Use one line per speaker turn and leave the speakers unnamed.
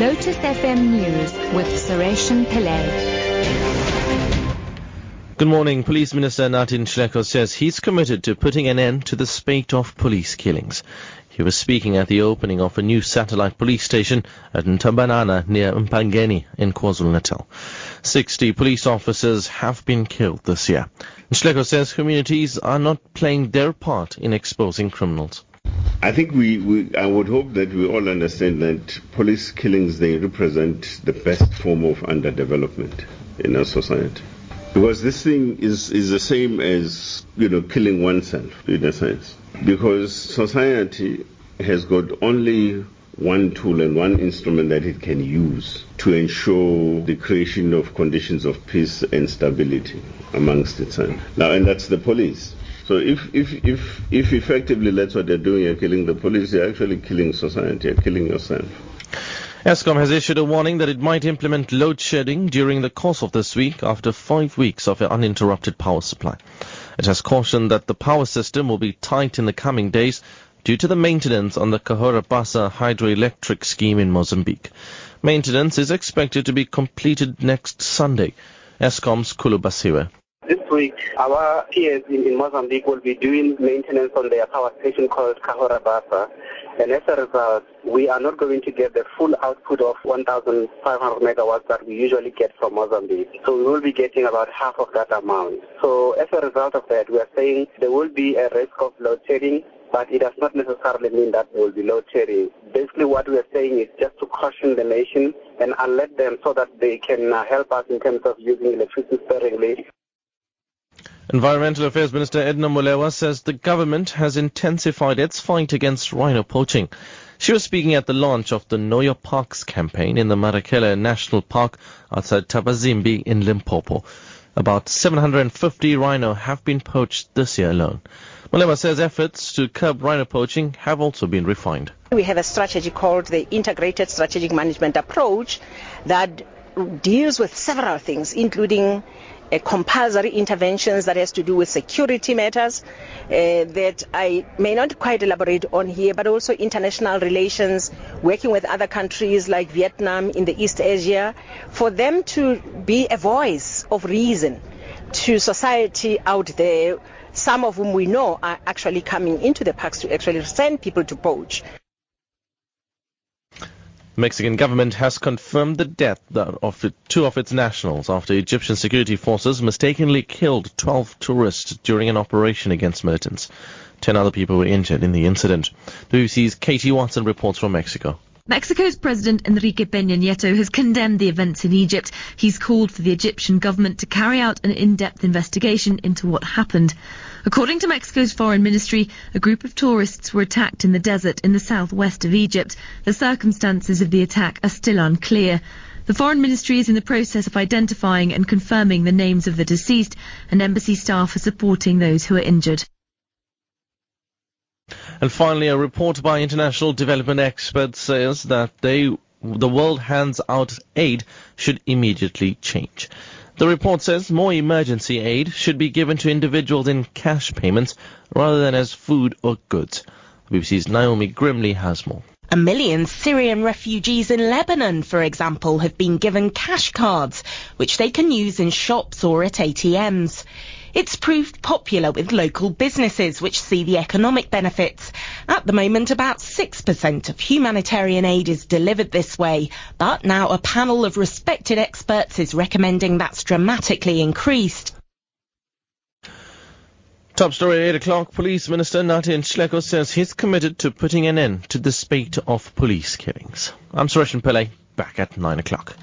Lotus FM News with Sureshan Pillay.
Good morning. Police Minister Nathi Nhleko says he's committed to putting an end to the spate of police killings. He was speaking at the opening of a new satellite police station at Ntambanana near Empangeni in KwaZulu-Natal. 60 police officers have been killed this year. Nhleko says communities are not playing their part in exposing criminals.
I think we, we, I would hope that we all understand that police killings, they represent the best form of underdevelopment in our society. Because this thing is, is the same as, you know, killing oneself in a sense. Because society has got only one tool and one instrument that it can use to ensure the creation of conditions of peace and stability amongst itself. Now, and that's the police. So if, if, if, if effectively that's what they're doing, you're killing the police, you're actually killing society, you're killing yourself.
Eskom has issued a warning that it might implement load shedding during the course of this week after five weeks of uninterrupted power supply. It has cautioned that the power system will be tight in the coming days due to the maintenance on the Cahora Bassa hydroelectric scheme in Mozambique. Maintenance is expected to be completed next Sunday. Eskom's Khulu Phasiwe.
This week, our peers in, in, Mozambique will be doing maintenance on their power station called Cahora Bassa. And as a result, we are not going to get the full output of 1,500 megawatts that we usually get from Mozambique. So we will be getting about half of that amount. So as a result of that, we are saying there will be a risk of load shedding but it does not necessarily mean that there will be load shedding. Basically, what we are saying is just to caution the nation and alert them so that they can uh, help us in terms of using electricity sparingly.
Environmental Affairs Minister Edna Molewa says the government has intensified its fight against rhino poaching. She was speaking at the launch of the Know Your Parks campaign in the Marakele National Park outside Thabazimbi in Limpopo. About 750 rhino have been poached this year alone. Molewa says efforts to curb rhino poaching have also been refined.
We have a strategy called the Integrated Strategic Management Approach that deals with several things, including compulsory interventions that has to do with security matters uh, that I may not quite elaborate on here, but also international relations, working with other countries like Vietnam in the East Asia, for them to be a voice of reason to society out there some of whom we know are actually coming into the parks to actually send people to poach.
The Mexican government has confirmed the death of two of its nationals after Egyptian security forces mistakenly killed 12 tourists during an operation against militants. Ten other people were injured in the incident. The BBC's Katie Watson reports from Mexico.
Mexico's President Enrique Peña Nieto has condemned the events in Egypt. He's called for the Egyptian government to carry out an in-depth investigation into what happened. According to Mexico's foreign ministry, a group of tourists were attacked in the desert in the southwest of Egypt. The circumstances of the attack are still unclear. The foreign ministry is in the process of identifying and confirming the names of the deceased, and embassy staff are supporting those who are injured.
And finally, a report by international development experts says that they, the world hands out aid should immediately change. The report says more emergency aid should be given to individuals in cash payments rather than as food or goods. BBC's Naomi Grimley has more.
A million Syrian refugees in Lebanon, for example, have been given cash cards, which they can use in shops or at ATMs. It's proved popular with local businesses which see the economic benefits. At the moment, about 6% of humanitarian aid is delivered this way, but now a panel of respected experts is recommending that's dramatically increased.
Top story at 8 o'clock. Police Minister Nathi Nhleko says he's committed to putting an end to the spate of police killings. I'm Suresh Pillay, back at 9 o'clock.